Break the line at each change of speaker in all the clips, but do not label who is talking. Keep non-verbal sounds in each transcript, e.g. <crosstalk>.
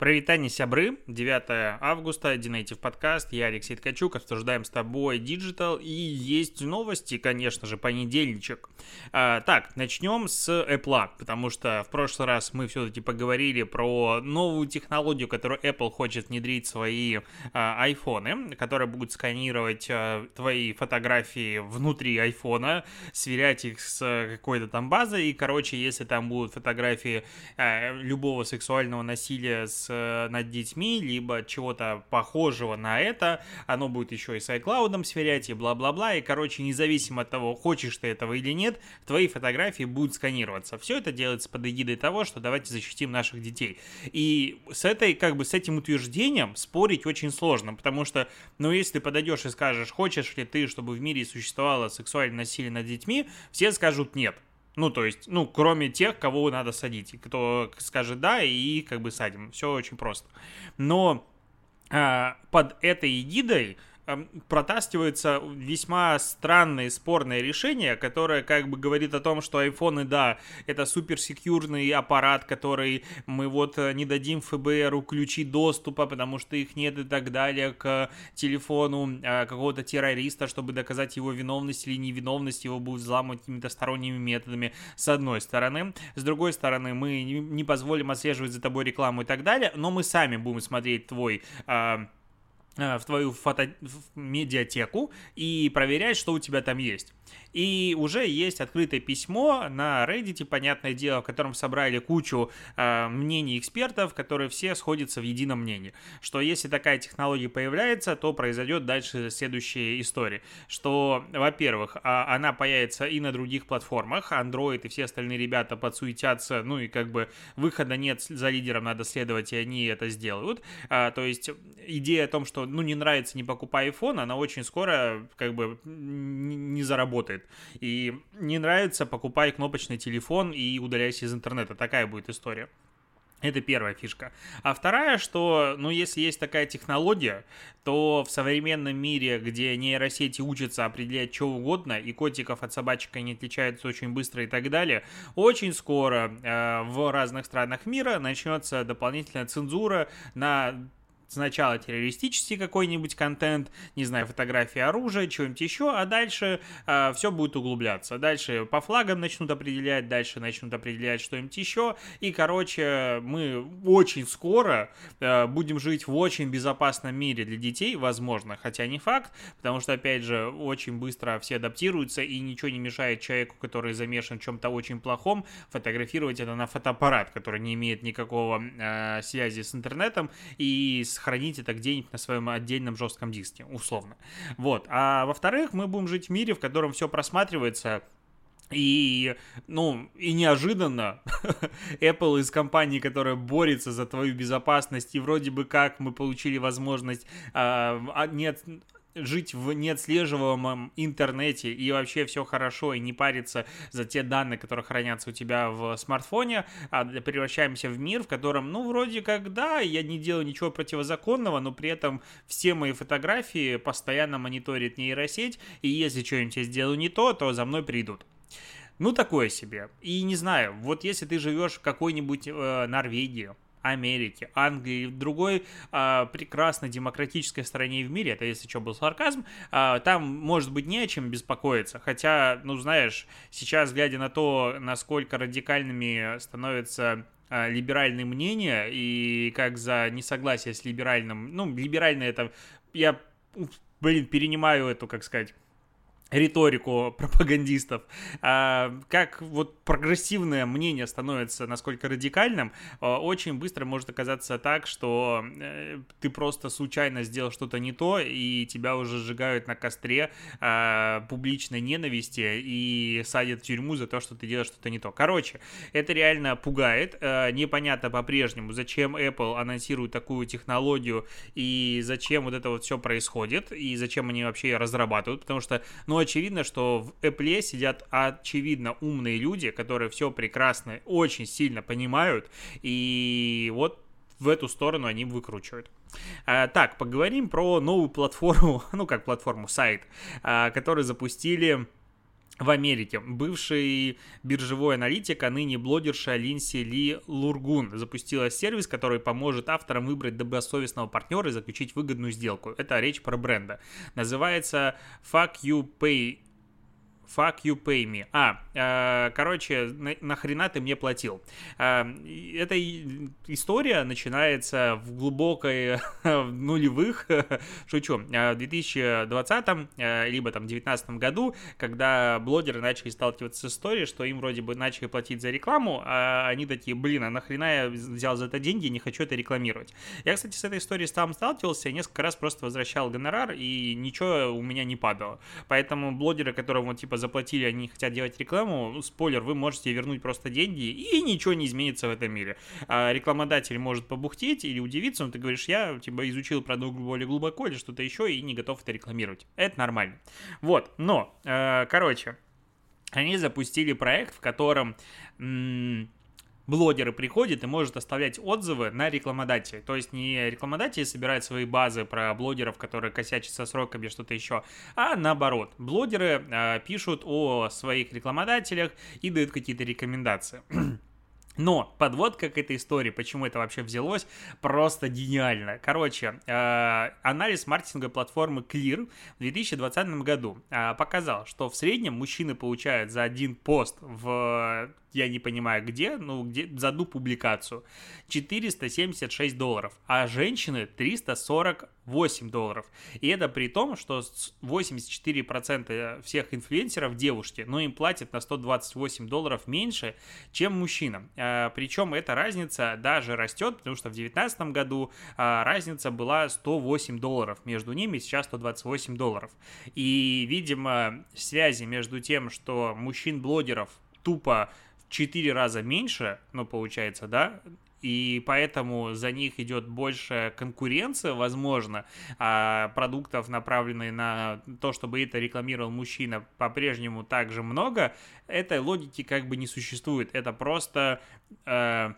Прывітанне, сябры, 9 августа, DNative подкаст, я Алексей Ткачук, обсуждаем с тобой digital, и есть новости, конечно же, понедельничек. А, так, начнем с Apple, потому что в прошлый раз мы все-таки поговорили про новую технологию, которую Apple хочет внедрить в свои а, айфоны, которые будут сканировать а, твои фотографии внутри айфона, сверять их с какой-то там базой, и, короче, если там будут фотографии а, любого сексуального насилия с Э, над детьми, либо чего-то похожего на это. Оно будет еще и с iCloud сверять, и бла-бла-бла. И, короче, независимо от того, хочешь ты этого или нет, твои фотографии будут сканироваться. Все это делается под эгидой того, что давайте защитим наших детей. И с этой, как бы, с этим утверждением спорить очень сложно, потому что, ну, если ты подойдешь и скажешь, хочешь ли ты, чтобы в мире существовало сексуальное насилие над детьми, все скажут нет. Ну, то есть, ну, кроме тех, кого надо садить. Кто скажет да, и как бы садим. Все очень просто. Но э, под этой эгидой Эм, протаскивается весьма странное спорное решение, которое как бы говорит о том, что айфоны, да, это суперсекьюрный аппарат, который мы вот э, не дадим ФБРу ключи доступа, потому что их нет и так далее к телефону э, какого-то террориста, чтобы доказать его виновность или невиновность, его будут взламывать какими-то сторонними методами, с одной стороны. С другой стороны, мы не позволим отслеживать за тобой рекламу и так далее, но мы сами будем смотреть твой Э, в твою фото... в медиатеку и проверять, что у тебя там есть. И уже есть открытое письмо на Reddit, понятное дело, в котором собрали кучу э, мнений экспертов, которые все сходятся в едином мнении, что если такая технология появляется, то произойдет дальше следующая история, что, во-первых, э, она появится и на других платформах, Android и все остальные ребята подсуетятся, ну и как бы выхода нет, за лидером надо следовать, и они это сделают. Э, то есть идея о том, что, ну, не нравится, не покупай iPhone, она очень скоро как бы не заработает работает. И не нравится, покупай кнопочный телефон и удаляйся из интернета. Такая будет история. Это первая фишка. А вторая, что, ну, если есть такая технология, то в современном мире, где нейросети учатся определять что угодно, и котиков от собачек они отличаются очень быстро и так далее, очень скоро э, в разных странах мира начнется дополнительная цензура на сначала террористический какой-нибудь контент, не знаю, фотографии оружия, чего-нибудь еще, а дальше э, а, все будет углубляться. Дальше по флагам начнут определять, дальше начнут определять что-нибудь еще, и, короче, мы очень скоро э, будем жить в очень безопасном мире для детей, возможно, хотя не факт, потому что, опять же, очень быстро все адаптируются, и ничего не мешает человеку, который замешан в чем-то очень плохом, фотографировать это на фотоаппарат, который не имеет никакого э, связи с интернетом, и с хранить это где-нибудь на своем отдельном жестком диске, условно. Вот. А во-вторых, мы будем жить в мире, в котором все просматривается и, ну, и неожиданно <laughs> Apple из компании, которая борется за твою безопасность, и вроде бы как мы получили возможность э, нет жить в неотслеживаемом интернете и вообще все хорошо, и не париться за те данные, которые хранятся у тебя в смартфоне, а превращаемся в мир, в котором, ну, вроде как, да, я не делаю ничего противозаконного, но при этом все мои фотографии постоянно мониторит нейросеть, и если что-нибудь я сделаю не то, то за мной придут. Ну, такое себе. И не знаю, вот если ты живешь в какой-нибудь э, Норвегии, Америки, Англии, другой а, прекрасной демократической стране в мире, это если что был сарказм, а, там может быть не о чем беспокоиться, хотя, ну знаешь, сейчас глядя на то, насколько радикальными становятся а, либеральные мнения и как за несогласие с либеральным, ну либеральное это, я, блин, перенимаю эту, как сказать, риторику <laughs> пропагандистов, а, как вот прогрессивное мнение становится насколько радикальным, а, очень быстро может оказаться так, что э, ты просто случайно сделал что-то не то, и тебя уже сжигают на костре а, публичной ненависти и садят в тюрьму за то, что ты делаешь что-то не то. Короче, это реально пугает. Непонятно по-прежнему, зачем Apple анонсирует такую технологию и зачем вот это вот все происходит, и зачем они вообще ее разрабатывают, потому что, ну, очевидно, что в Apple сидят очевидно умные люди, которые все прекрасно, очень сильно понимают, и вот в эту сторону они выкручивают. А, так, поговорим про новую платформу, <laughs> ну как платформу, сайт, а, который запустили в Америке. Бывший биржевой аналитик, а ныне блогерша Линси Ли Лургун запустила сервис, который поможет авторам выбрать добросовестного партнера и заключить выгодную сделку. Это речь про бренда. Называется Fuck You Pay Fuck you pay me. А, э, короче, на, нахрена ты мне платил? Э, эта история начинается в глубокой <laughs> нулевых, <laughs> шучу, в 2020 э, либо там 2019 году, когда блогеры начали сталкиваться с историей, что им вроде бы начали платить за рекламу, а они такие, блин, а нахрена я взял за это деньги, не хочу это рекламировать. Я, кстати, с этой историей сам сталкивался, я несколько раз просто возвращал гонорар, и ничего у меня не падало. Поэтому блогеры, которые вот типа заплатили, они хотят делать рекламу, спойлер, вы можете вернуть просто деньги, и ничего не изменится в этом мире. А рекламодатель может побухтеть или удивиться, но ты говоришь, я типа изучил продукт более глубоко или что-то еще, и не готов это рекламировать. Это нормально. Вот, но, э, короче, они запустили проект, в котором... М- блогеры приходят и может оставлять отзывы на рекламодателей. То есть не рекламодатели собирают свои базы про блогеров, которые косячат со сроками, что-то еще, а наоборот. Блогеры э, пишут о своих рекламодателях и дают какие-то рекомендации. <clears throat> Но подводка к этой истории, почему это вообще взялось, просто гениально. Короче, э, анализ маркетинговой платформы Clear в 2020 году э, показал, что в среднем мужчины получают за один пост в я не понимаю где, ну, где за одну публикацию 476 долларов, а женщины 348 долларов. И это при том, что 84% всех инфлюенсеров девушки, но им платят на 128 долларов меньше, чем мужчинам. А, причем эта разница даже растет, потому что в 2019 году а, разница была 108 долларов между ними, сейчас 128 долларов. И, видимо, связи между тем, что мужчин-блогеров тупо 4 раза меньше, ну, получается, да, и поэтому за них идет больше конкуренция, возможно, а продуктов, направленных на то, чтобы это рекламировал мужчина, по-прежнему также много, этой логики как бы не существует. Это просто э,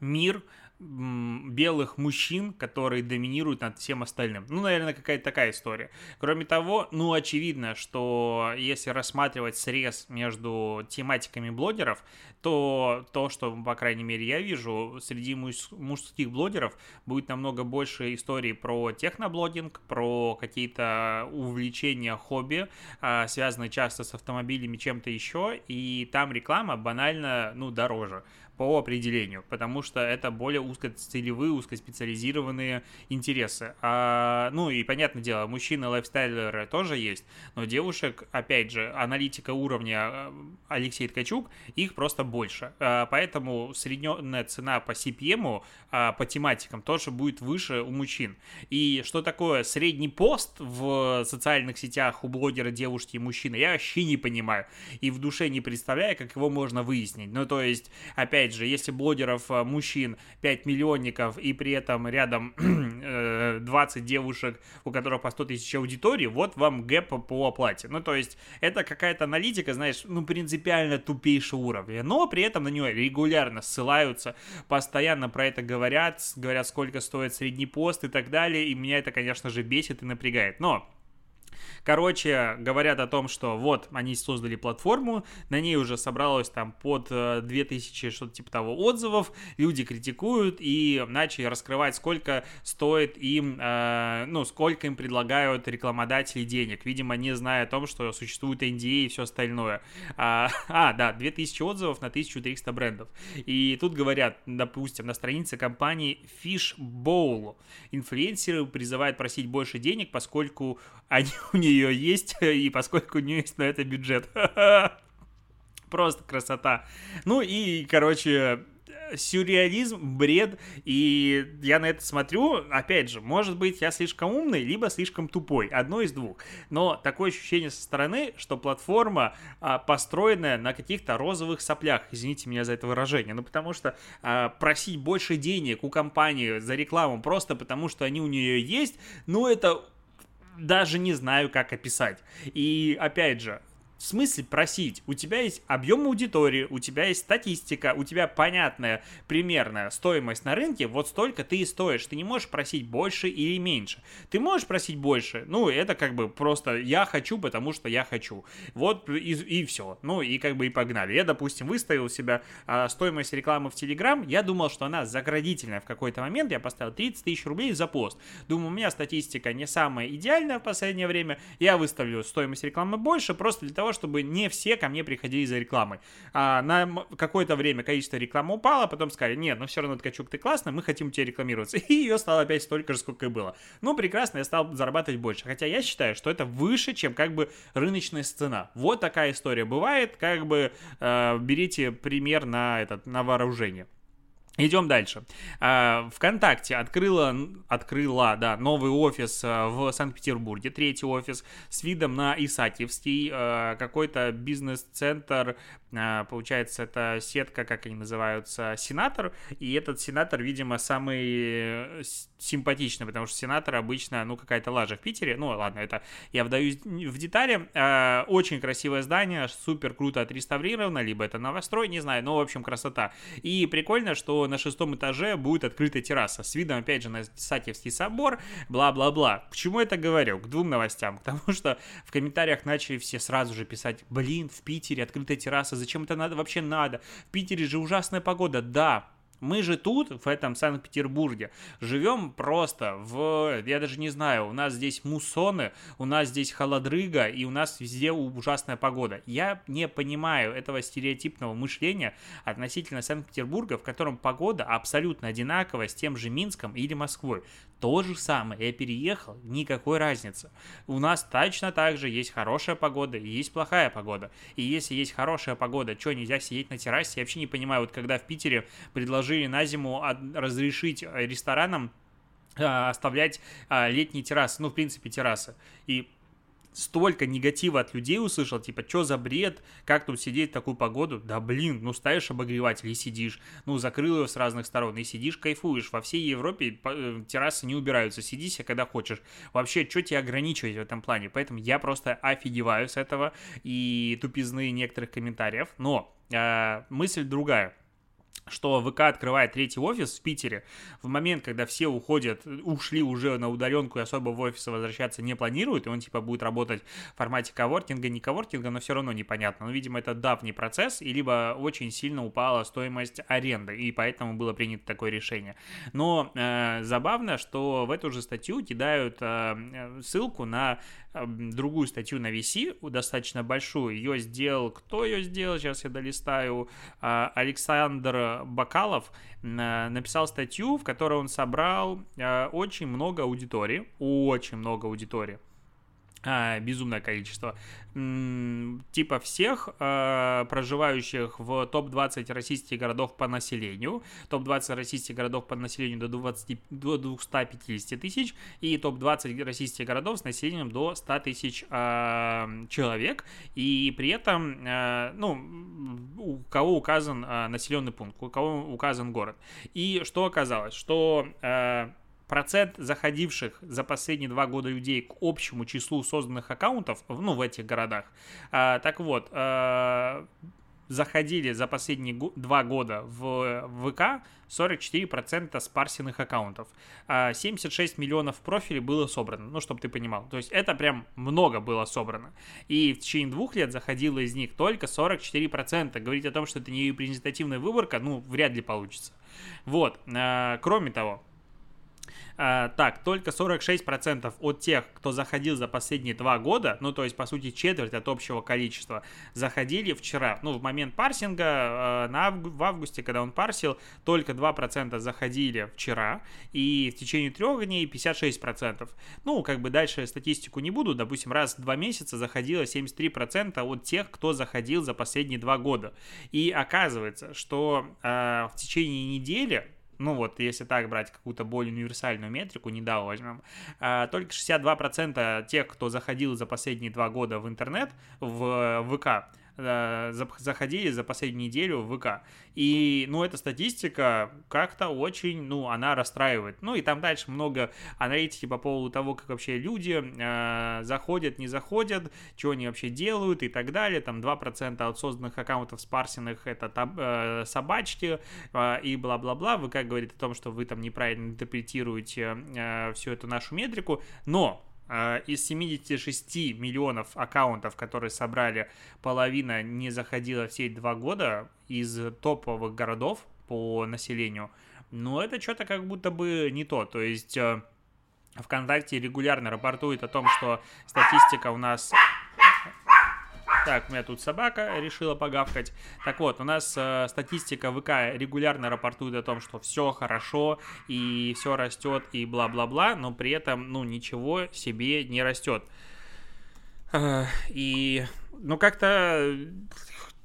мир, белых мужчин, которые доминируют над всем остальным. Ну, наверное, какая-то такая история. Кроме того, ну, очевидно, что если рассматривать срез между тематиками блогеров, то то, что, по крайней мере, я вижу, среди муж- мужских блогеров будет намного больше историй про техноблогинг, про какие-то увлечения, хобби, а, связанные часто с автомобилями, чем-то еще, и там реклама банально, ну, дороже по определению, потому что это более узкоцелевые, узкоспециализированные интересы. А, ну и понятное дело, мужчины лайфстайлеры тоже есть, но девушек, опять же, аналитика уровня э, Алексей Ткачук, их просто больше. А, поэтому средняя цена по CPM, а, по тематикам тоже будет выше у мужчин. И что такое средний пост в социальных сетях у блогера девушки и мужчины, я вообще не понимаю. И в душе не представляю, как его можно выяснить. Ну, то есть, опять опять же, если блогеров э, мужчин 5 миллионников и при этом рядом 20 <clears throat> э, девушек, у которых по 100 тысяч аудитории, вот вам гэп по оплате. Ну, то есть, это какая-то аналитика, знаешь, ну, принципиально тупейшего уровня, но при этом на нее регулярно ссылаются, постоянно про это говорят, говорят, сколько стоит средний пост и так далее, и меня это, конечно же, бесит и напрягает. Но Короче, говорят о том, что вот, они создали платформу, на ней уже собралось там под 2000, э, что-то типа того, отзывов, люди критикуют и начали раскрывать, сколько стоит им, э, ну, сколько им предлагают рекламодатели денег, видимо, не зная о том, что существует NDA и все остальное. А, <laughs> а, да, 2000 отзывов на 1300 брендов. И тут говорят, допустим, на странице компании Fishbowl инфлюенсеры призывают просить больше денег, поскольку они <laughs> у нее есть, <laughs> и поскольку у нее есть на это бюджет. <laughs> Просто красота. Ну и, короче, сюрреализм, бред, и я на это смотрю, опять же, может быть, я слишком умный, либо слишком тупой, одно из двух. Но такое ощущение со стороны, что платформа а, построенная на каких-то розовых соплях, извините меня за это выражение, ну потому что а, просить больше денег у компании за рекламу просто потому, что они у нее есть, ну это даже не знаю, как описать. И опять же, в смысле просить? У тебя есть объем аудитории, у тебя есть статистика, у тебя понятная примерная стоимость на рынке, вот столько ты и стоишь. Ты не можешь просить больше или меньше. Ты можешь просить больше, ну, это как бы просто я хочу, потому что я хочу. Вот и, и все. Ну, и как бы и погнали. Я, допустим, выставил себя а, стоимость рекламы в Телеграм, я думал, что она заградительная в какой-то момент, я поставил 30 тысяч рублей за пост. Думаю, у меня статистика не самая идеальная в последнее время, я выставлю стоимость рекламы больше, просто для того, того, чтобы не все ко мне приходили за рекламой. А на какое-то время количество рекламы упало, потом сказали, нет, но ну все равно, Ткачук, ты классный, мы хотим тебе рекламироваться. <laughs> И ее стало опять столько же, сколько и было. Ну, прекрасно, я стал зарабатывать больше. Хотя я считаю, что это выше, чем как бы рыночная цена. Вот такая история бывает, как бы э, берите пример на, этот, на вооружение. Идем дальше. А, ВКонтакте открыла, открыла да, новый офис а, в Санкт-Петербурге, третий офис с видом на Исатьевский, а, какой-то бизнес-центр, получается, это сетка, как они называются, сенатор, и этот сенатор, видимо, самый э, симпатичный, потому что сенатор обычно, ну, какая-то лажа в Питере, ну, ладно, это я вдаюсь в детали, очень красивое здание, супер круто отреставрировано, либо это новострой, не знаю, но, в общем, красота. И прикольно, что на шестом этаже будет открытая терраса с видом, опять же, на Сатьевский собор, бла-бла-бла. К чему это говорю? К двум новостям. К тому, что в комментариях начали все сразу же писать, блин, в Питере открытая терраса, зачем это надо вообще надо? В Питере же ужасная погода. Да, мы же тут, в этом Санкт-Петербурге, живем просто в... Я даже не знаю, у нас здесь муссоны, у нас здесь холодрыга, и у нас везде ужасная погода. Я не понимаю этого стереотипного мышления относительно Санкт-Петербурга, в котором погода абсолютно одинаковая с тем же Минском или Москвой. То же самое. Я переехал, никакой разницы. У нас точно так же есть хорошая погода и есть плохая погода. И если есть хорошая погода, что, нельзя сидеть на террасе? Я вообще не понимаю, вот когда в Питере предложили на зиму разрешить э, ресторанам э, оставлять э, летние террасы, ну, в принципе, террасы. И столько негатива от людей услышал, типа, что за бред, как тут сидеть в такую погоду? Да блин, ну ставишь обогреватель и сидишь, ну закрыл его с разных сторон и сидишь, кайфуешь. Во всей Европе террасы не убираются, сиди себе когда хочешь. Вообще, что тебя ограничивать в этом плане? Поэтому я просто офигеваю с этого и тупизны некоторых комментариев. Но э, мысль другая что ВК открывает третий офис в Питере в момент, когда все уходят, ушли уже на удаленку и особо в офис возвращаться не планируют, и он типа будет работать в формате коворкинга, не коворкинга, но все равно непонятно. Но, видимо, это давний процесс, и либо очень сильно упала стоимость аренды, и поэтому было принято такое решение. Но э, забавно, что в эту же статью кидают э, ссылку на другую статью на VC, достаточно большую. Ее сделал, кто ее сделал, сейчас я долистаю, а, Александр Бакалов написал статью, в которой он собрал а, очень много аудитории, очень много аудитории а, безумное количество, типа всех э, проживающих в топ-20 российских городов по населению, топ-20 российских городов по населению до, 20, до 250 тысяч и топ-20 российских городов с населением до 100 тысяч э, человек, и при этом, э, ну, у кого указан э, населенный пункт, у кого указан город. И что оказалось, что... Э, процент заходивших за последние два года людей к общему числу созданных аккаунтов, ну, в этих городах. А, так вот, а, заходили за последние два года в ВК 44% спарсенных аккаунтов. 76 а, миллионов профилей было собрано, ну, чтобы ты понимал. То есть это прям много было собрано. И в течение двух лет заходило из них только 44%. Говорить о том, что это не репрезентативная выборка, ну, вряд ли получится. Вот. А, кроме того, а, так, только 46% от тех, кто заходил за последние два года, ну, то есть, по сути, четверть от общего количества, заходили вчера. Ну, в момент парсинга э, на авгу- в августе, когда он парсил, только 2% заходили вчера, и в течение трех дней 56%. Ну, как бы дальше статистику не буду, допустим, раз в два месяца заходило 73% от тех, кто заходил за последние два года. И оказывается, что э, в течение недели ну вот, если так брать какую-то более универсальную метрику, не DAO возьмем, а, только 62% тех, кто заходил за последние два года в интернет, в ВК, э, заходили за последнюю неделю в ВК. И, ну, эта статистика как-то очень, ну, она расстраивает. Ну, и там дальше много аналитики по поводу того, как вообще люди э, заходят, не заходят, что они вообще делают и так далее. Там 2% от созданных аккаунтов спарсенных это таб, э, собачки э, и бла-бла-бла. ВК говорит о том, что вы там неправильно интерпретируете э, всю эту нашу метрику. Но Э, из 76 миллионов аккаунтов, которые собрали, половина не заходила все два года из топовых городов по населению. Но это что-то как будто бы не то. То есть э, ВКонтакте регулярно рапортует о том, что статистика у нас так, у меня тут собака решила погавкать. Так вот, у нас э, статистика ВК регулярно рапортует о том, что все хорошо и все растет и бла-бла-бла, но при этом, ну, ничего себе не растет. Э, и, ну, как-то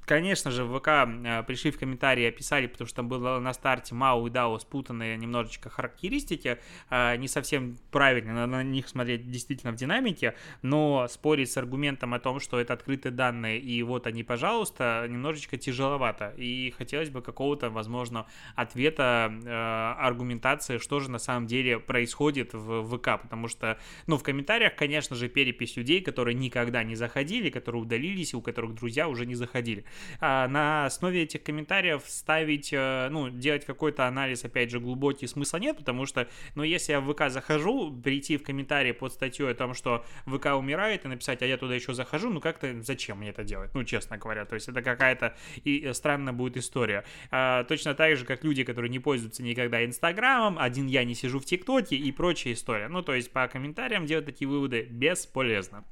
Конечно же, в ВК э, пришли в комментарии, описали, потому что там было на старте МАУ и ДАО спутанные немножечко характеристики, э, не совсем правильно на них смотреть действительно в динамике, но спорить с аргументом о том, что это открытые данные и вот они, пожалуйста, немножечко тяжеловато. И хотелось бы какого-то, возможно, ответа, э, аргументации, что же на самом деле происходит в ВК, потому что, ну, в комментариях, конечно же, перепись людей, которые никогда не заходили, которые удалились, у которых друзья уже не заходили. А, на основе этих комментариев ставить, э, ну, делать какой-то анализ, опять же, глубокий смысла нет, потому что, ну, если я в ВК захожу, прийти в комментарии под статью о том, что ВК умирает, и написать, а я туда еще захожу, ну, как-то зачем мне это делать, ну, честно говоря, то есть это какая-то и странная будет история. А, точно так же, как люди, которые не пользуются никогда Инстаграмом, один я не сижу в ТикТоке и прочая история. Ну, то есть по комментариям делать такие выводы бесполезно.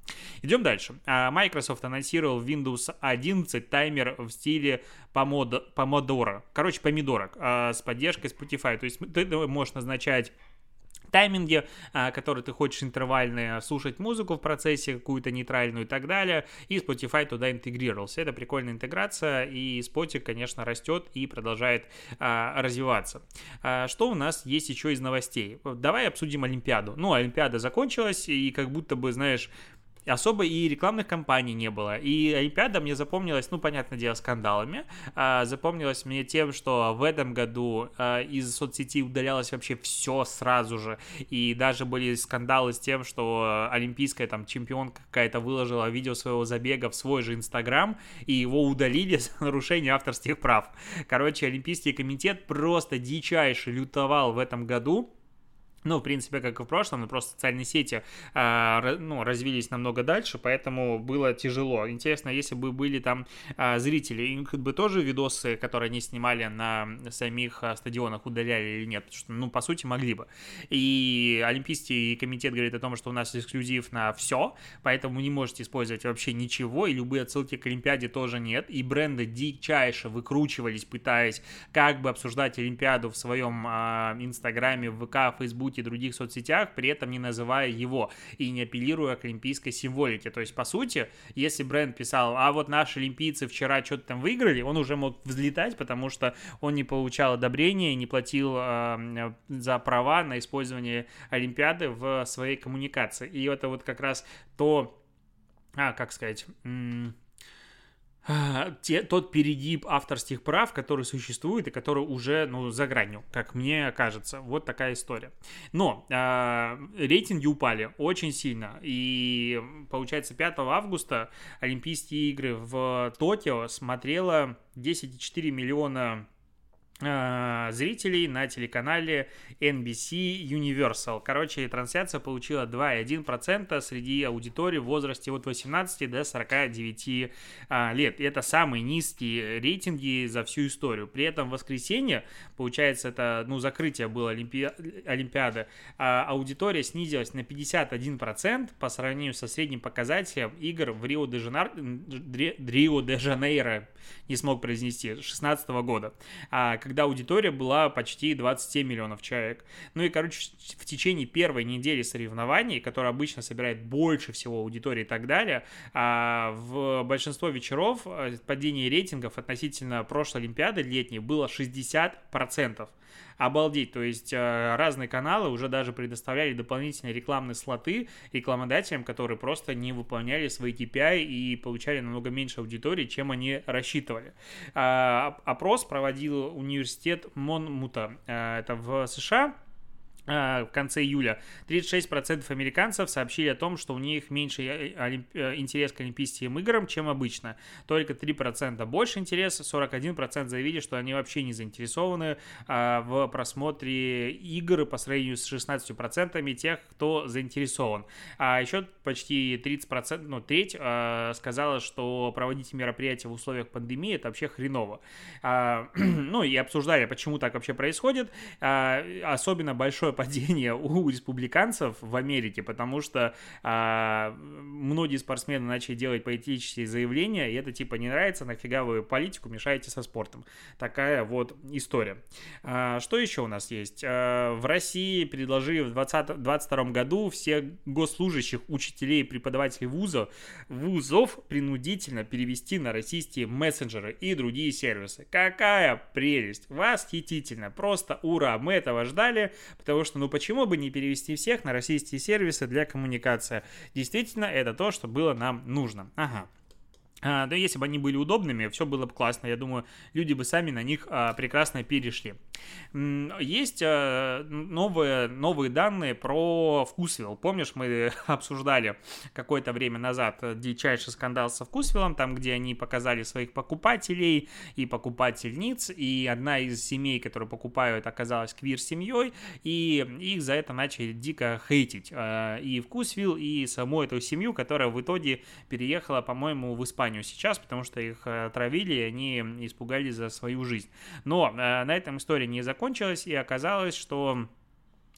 Идем дальше. А, Microsoft анонсировал Windows 11 Time таймер в стиле помодо, помодора. Короче, помидорок а, с поддержкой Spotify. То есть ты можешь назначать тайминги, а, которые ты хочешь интервальные, слушать музыку в процессе, какую-то нейтральную и так далее, и Spotify туда интегрировался. Это прикольная интеграция, и Spotify, конечно, растет и продолжает а, развиваться. А, что у нас есть еще из новостей? Давай обсудим Олимпиаду. Ну, Олимпиада закончилась, и как будто бы, знаешь, особо и рекламных кампаний не было. И Олимпиада мне запомнилась, ну, понятное дело, скандалами. А, запомнилась мне тем, что в этом году а, из соцсети удалялось вообще все сразу же. И даже были скандалы с тем, что олимпийская там чемпионка какая-то выложила видео своего забега в свой же Инстаграм, и его удалили <laughs> за нарушение авторских прав. Короче, Олимпийский комитет просто дичайше лютовал в этом году ну, в принципе, как и в прошлом, но просто социальные сети а, ну, развились намного дальше, поэтому было тяжело. Интересно, если бы были там а, зрители, их бы тоже видосы, которые они снимали на самих а, стадионах, удаляли или нет, потому что, ну, по сути, могли бы. И Олимпийский комитет говорит о том, что у нас эксклюзив на все, поэтому не можете использовать вообще ничего, и любые отсылки к Олимпиаде тоже нет, и бренды дичайше выкручивались, пытаясь как бы обсуждать Олимпиаду в своем а, Инстаграме, в ВК, Фейсбуке, Фейсбуке и других соцсетях, при этом не называя его и не апеллируя к олимпийской символике. То есть, по сути, если бренд писал, а вот наши олимпийцы вчера что-то там выиграли, он уже мог взлетать, потому что он не получал одобрения не платил э, за права на использование Олимпиады в своей коммуникации. И это вот как раз то, а, как сказать, те, тот перегиб авторских прав, который существует и который уже, ну, за гранью, как мне кажется. Вот такая история. Но э, рейтинги упали очень сильно. И, получается, 5 августа Олимпийские игры в Токио смотрело 10,4 миллиона зрителей на телеканале NBC Universal. Короче, трансляция получила 2,1% среди аудитории в возрасте от 18 до 49 а, лет. И это самые низкие рейтинги за всю историю. При этом в воскресенье, получается, это, ну, закрытие было Олимпи... Олимпиады, а аудитория снизилась на 51% по сравнению со средним показателем игр в Рио-де-Жанейро, Рио-де-Жанейро, не смог произнести, 16 года. А, когда аудитория была почти 27 миллионов человек. Ну и, короче, в течение первой недели соревнований, которая обычно собирает больше всего аудитории и так далее, а, в большинство вечеров э, падение рейтингов относительно прошлой Олимпиады летней было 60%. Обалдеть, то есть э, разные каналы уже даже предоставляли дополнительные рекламные слоты рекламодателям, которые просто не выполняли свои KPI и получали намного меньше аудитории, чем они рассчитывали. А, опрос проводил университет Монмута, э, это в США, в конце июля 36% американцев сообщили о том, что у них меньше э, э, интерес к Олимпийским играм, чем обычно. Только 3% больше интереса, 41% заявили, что они вообще не заинтересованы а, в просмотре игр по сравнению с 16% тех, кто заинтересован. А еще почти 30%, ну, треть а, сказала, что проводить мероприятия в условиях пандемии это вообще хреново. <clears throat> Ну и обсуждали, почему так вообще происходит. Особенно большое падение <laughs> у республиканцев в Америке, потому что а, многие спортсмены начали делать политические заявления, и это типа не нравится, нафига вы политику мешаете со спортом. Такая вот история. А, что еще у нас есть? А, в России предложили в 2022 году всех госслужащих, учителей преподавателей вузов, вузов принудительно перевести на российские мессенджеры и другие сервисы. Какая прелесть! Восхитительно! Просто ура! Мы этого ждали, потому что что ну почему бы не перевести всех на российские сервисы для коммуникации? Действительно, это то, что было нам нужно. Ага. А, да если бы они были удобными, все было бы классно. Я думаю, люди бы сами на них а, прекрасно перешли. Есть а, новые, новые данные про Вкусвилл. Помнишь, мы <laughs> обсуждали какое-то время назад дичайший скандал со Вкусвиллом, там, где они показали своих покупателей и покупательниц, и одна из семей, которые покупают, оказалась квир-семьей, и их за это начали дико хейтить. А, и Вкусвилл, и саму эту семью, которая в итоге переехала, по-моему, в Испанию сейчас, потому что их э, травили, и они испугались за свою жизнь. Но э, на этом история не закончилась, и оказалось, что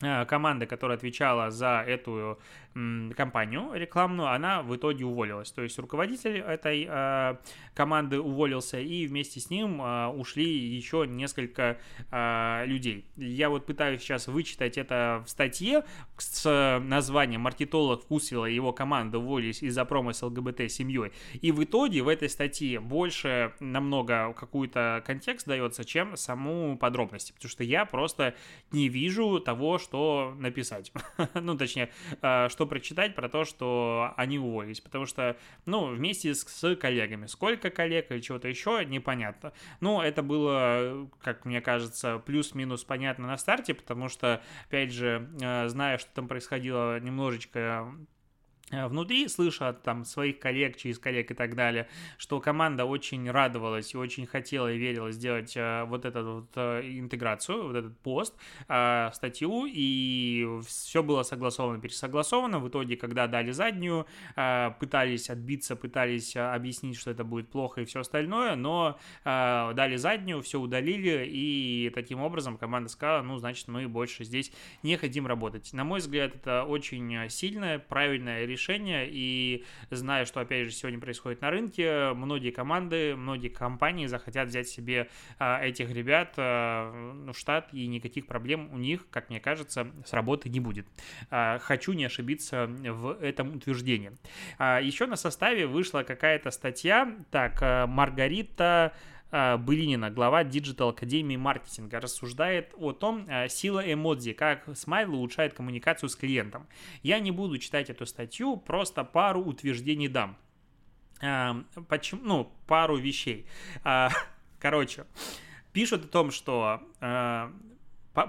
э, команда, которая отвечала за эту компанию рекламную, она в итоге уволилась. То есть руководитель этой э, команды уволился, и вместе с ним э, ушли еще несколько э, людей. Я вот пытаюсь сейчас вычитать это в статье с названием «Маркетолог Вкусвилла и его команда уволились из-за промо с ЛГБТ семьей». И в итоге в этой статье больше намного какой-то контекст дается, чем саму подробности, потому что я просто не вижу того, что написать. <laughs> ну, точнее, что что прочитать про то, что они уволились, потому что, ну, вместе с, с коллегами. Сколько коллег или чего-то еще, непонятно. Ну, это было, как мне кажется, плюс-минус понятно на старте, потому что, опять же, э, зная, что там происходило немножечко внутри, слыша от там своих коллег, через коллег и так далее, что команда очень радовалась и очень хотела и верила сделать э, вот эту вот э, интеграцию, вот этот пост, э, статью, и все было согласовано, пересогласовано. В итоге, когда дали заднюю, э, пытались отбиться, пытались объяснить, что это будет плохо и все остальное, но э, дали заднюю, все удалили, и таким образом команда сказала, ну, значит, мы больше здесь не хотим работать. На мой взгляд, это очень сильное, правильное решение решения, и зная, что, опять же, сегодня происходит на рынке, многие команды, многие компании захотят взять себе а, этих ребят а, в штат, и никаких проблем у них, как мне кажется, с работы не будет. А, хочу не ошибиться в этом утверждении. Еще на составе вышла какая-то статья, так, Маргарита Былинина, глава Digital Академии маркетинга, рассуждает о том, а, сила эмодзи, как смайл улучшает коммуникацию с клиентом. Я не буду читать эту статью, просто пару утверждений дам. А, почему? Ну, пару вещей. <laughs> Короче, пишут о том, что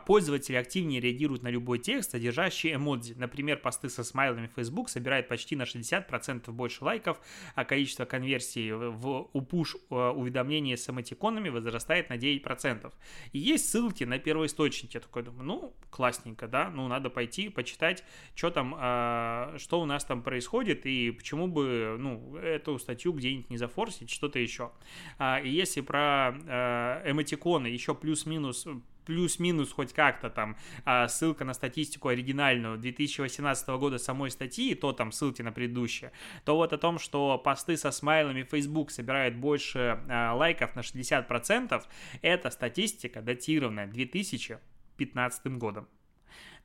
Пользователи активнее реагируют на любой текст, содержащий эмодзи. Например, посты со смайлами Facebook собирают почти на 60% больше лайков, а количество конверсий в упуш э, уведомления с эмотиконами возрастает на 9%. И есть ссылки на первоисточники. Я такой думаю, ну, классненько, да, ну, надо пойти, почитать, что там, э, что у нас там происходит, и почему бы, ну, эту статью где-нибудь не зафорсить, что-то еще. А, и если про э, эмотиконы еще плюс-минус плюс-минус хоть как-то там а, ссылка на статистику оригинальную 2018 года самой статьи, то там ссылки на предыдущие, то вот о том, что посты со смайлами Facebook собирают больше а, лайков на 60%, это статистика датированная 2015 годом.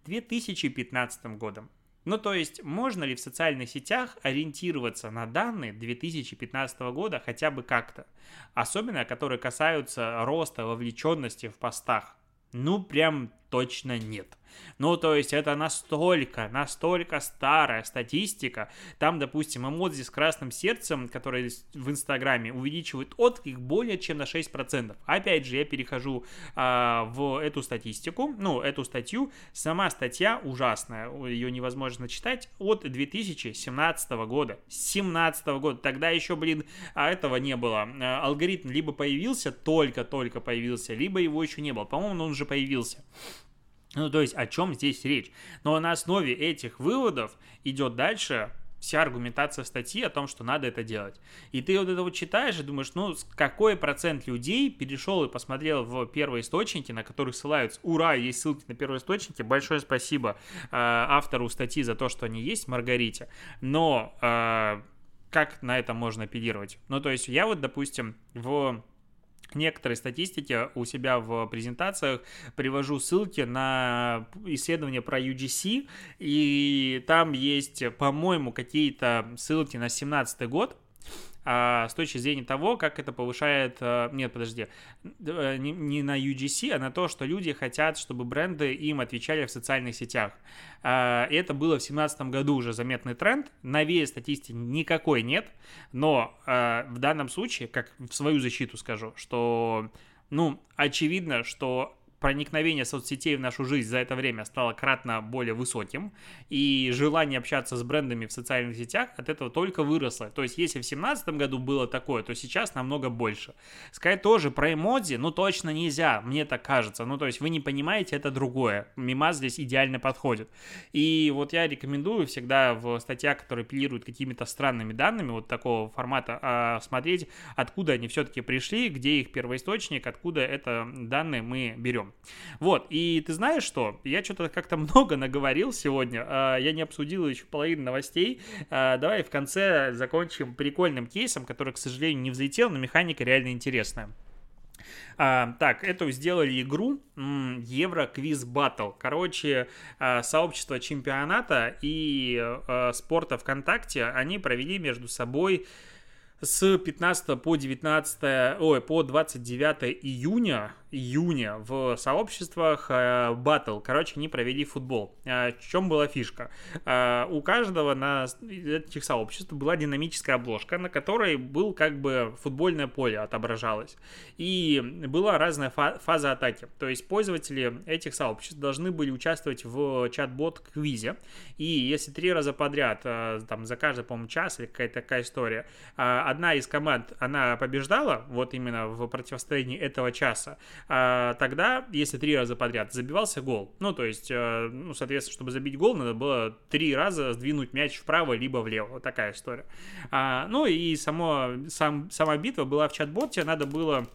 2015 годом. Ну, то есть, можно ли в социальных сетях ориентироваться на данные 2015 года хотя бы как-то? Особенно, которые касаются роста вовлеченности в постах. Ну, прям точно нет. Ну, то есть это настолько, настолько старая статистика. Там, допустим, эмодзи с красным сердцем, которые в Инстаграме увеличивают отклик более чем на 6%. Опять же, я перехожу а, в эту статистику, ну, эту статью. Сама статья ужасная, ее невозможно читать, от 2017 года. 17 года. Тогда еще, блин, а этого не было. А, алгоритм либо появился, только-только появился, либо его еще не было. По-моему, он уже появился. Ну, то есть, о чем здесь речь? Но на основе этих выводов идет дальше вся аргументация статьи о том, что надо это делать. И ты вот это вот читаешь и думаешь, ну, какой процент людей перешел и посмотрел в первые источники, на которых ссылаются. Ура, есть ссылки на первые источники. Большое спасибо э, автору статьи за то, что они есть, Маргарите. Но э, как на это можно апеллировать? Ну, то есть, я вот, допустим, в некоторые статистики у себя в презентациях привожу ссылки на исследования про UGC, и там есть, по-моему, какие-то ссылки на 17 год, а, с точки зрения того, как это повышает... А, нет, подожди, э, не, на UGC, а на то, что люди хотят, чтобы бренды им отвечали в социальных сетях. А, и это было в 2017 году уже заметный тренд. Новее статистики никакой нет, но а, в данном случае, как в свою защиту скажу, что ну, очевидно, что проникновение соцсетей в нашу жизнь за это время стало кратно более высоким, и желание общаться с брендами в социальных сетях от этого только выросло. То есть, если в 2017 году было такое, то сейчас намного больше. Сказать тоже про эмодзи, ну, точно нельзя, мне так кажется. Ну, то есть, вы не понимаете, это другое. Мимаз здесь идеально подходит. И вот я рекомендую всегда в статьях, которые апеллируют какими-то странными данными вот такого формата, а, смотреть, откуда они все-таки пришли, где их первоисточник, откуда это данные мы берем. Вот, и ты знаешь что? Я что-то как-то <laughs> много наговорил сегодня, а, я не обсудил еще половину новостей. А, давай в конце закончим прикольным кейсом, который, к сожалению, не взлетел, но механика реально интересная. А, так, эту сделали игру Евро Квиз Батл. Короче, а, сообщество чемпионата и спорта ВКонтакте, они провели между собой с 15 по 19, ой, по 29 июня июня в сообществах Battle. Э, Короче, они провели футбол. Э, в чем была фишка? Э, у каждого на этих сообществ была динамическая обложка, на которой был как бы футбольное поле отображалось. И была разная фаза атаки. То есть пользователи этих сообществ должны были участвовать в чат-бот квизе. И если три раза подряд, там за каждый, по-моему, час или какая-то такая история, одна из команд, она побеждала, вот именно в противостоянии этого часа, а, тогда, если три раза подряд забивался гол, ну, то есть, э, ну, соответственно, чтобы забить гол, надо было три раза сдвинуть мяч вправо либо влево, вот такая история. А, ну, и само, сам, сама битва была в чат-боте, надо было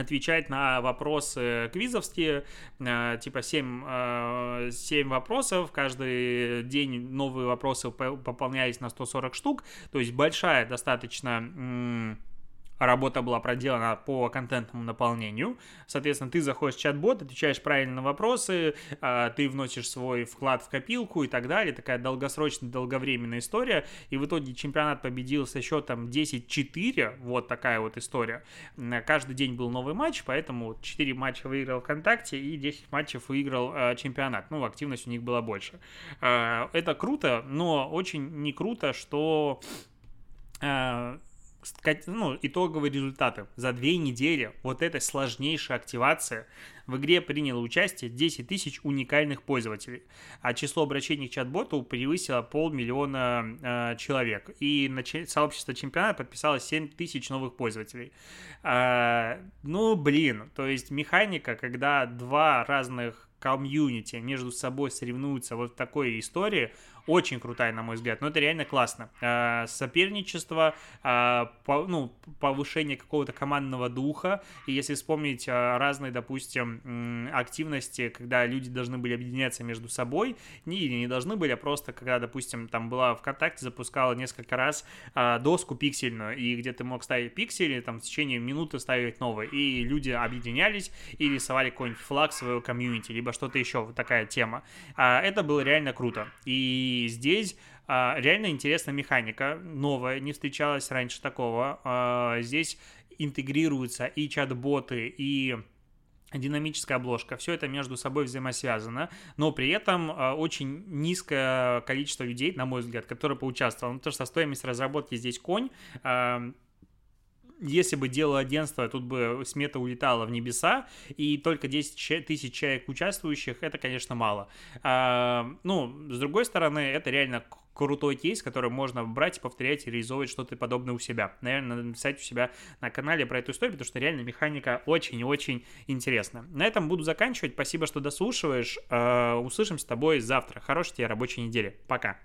отвечать на вопросы квизовские, э, типа 7, 7 э, вопросов, каждый день новые вопросы пополнялись на 140 штук, то есть большая достаточно работа была проделана по контентному наполнению. Соответственно, ты заходишь в чат-бот, отвечаешь правильно на вопросы, а, ты вносишь свой вклад в копилку и так далее. Такая долгосрочная, долговременная история. И в итоге чемпионат победил со счетом 10-4. Вот такая вот история. Каждый день был новый матч, поэтому 4 матча выиграл ВКонтакте и 10 матчев выиграл а, чемпионат. Ну, активность у них была больше. А, это круто, но очень не круто, что ну, итоговые результаты. За две недели вот эта сложнейшая активация в игре приняло участие 10 тысяч уникальных пользователей, а число обращений к чат-боту превысило полмиллиона э, человек. И на сообщество чемпионата подписалось 7 тысяч новых пользователей. Э, ну, блин, то есть механика, когда два разных комьюнити между собой соревнуются вот в такой истории, очень крутая, на мой взгляд. Но это реально классно. А, соперничество, а, ну, повышение какого-то командного духа. И если вспомнить а, разные, допустим, активности, когда люди должны были объединяться между собой, не, не должны были, а просто когда, допустим, там была ВКонтакте, запускала несколько раз доску пиксельную, и где ты мог ставить пиксели, там в течение минуты ставить новые, и люди объединялись и рисовали какой-нибудь флаг своего комьюнити, либо что-то еще, вот такая тема. Это было реально круто. И здесь а, реально интересная механика, новая, не встречалась раньше такого. А, здесь интегрируются и чат-боты, и динамическая обложка. Все это между собой взаимосвязано, но при этом э, очень низкое количество людей, на мой взгляд, которые поучаствовали. Ну, потому что стоимость разработки здесь конь. Если бы дело агентство, тут бы смета улетала в небеса, и только 10 тысяч человек участвующих, это, конечно, мало. А, ну, с другой стороны, это реально крутой кейс, который можно брать, повторять и реализовывать что-то подобное у себя. Наверное, надо написать у себя на канале про эту историю, потому что реально механика очень и очень интересна. На этом буду заканчивать. Спасибо, что дослушиваешь. А, услышимся с тобой завтра. Хорошей тебе рабочей недели. Пока.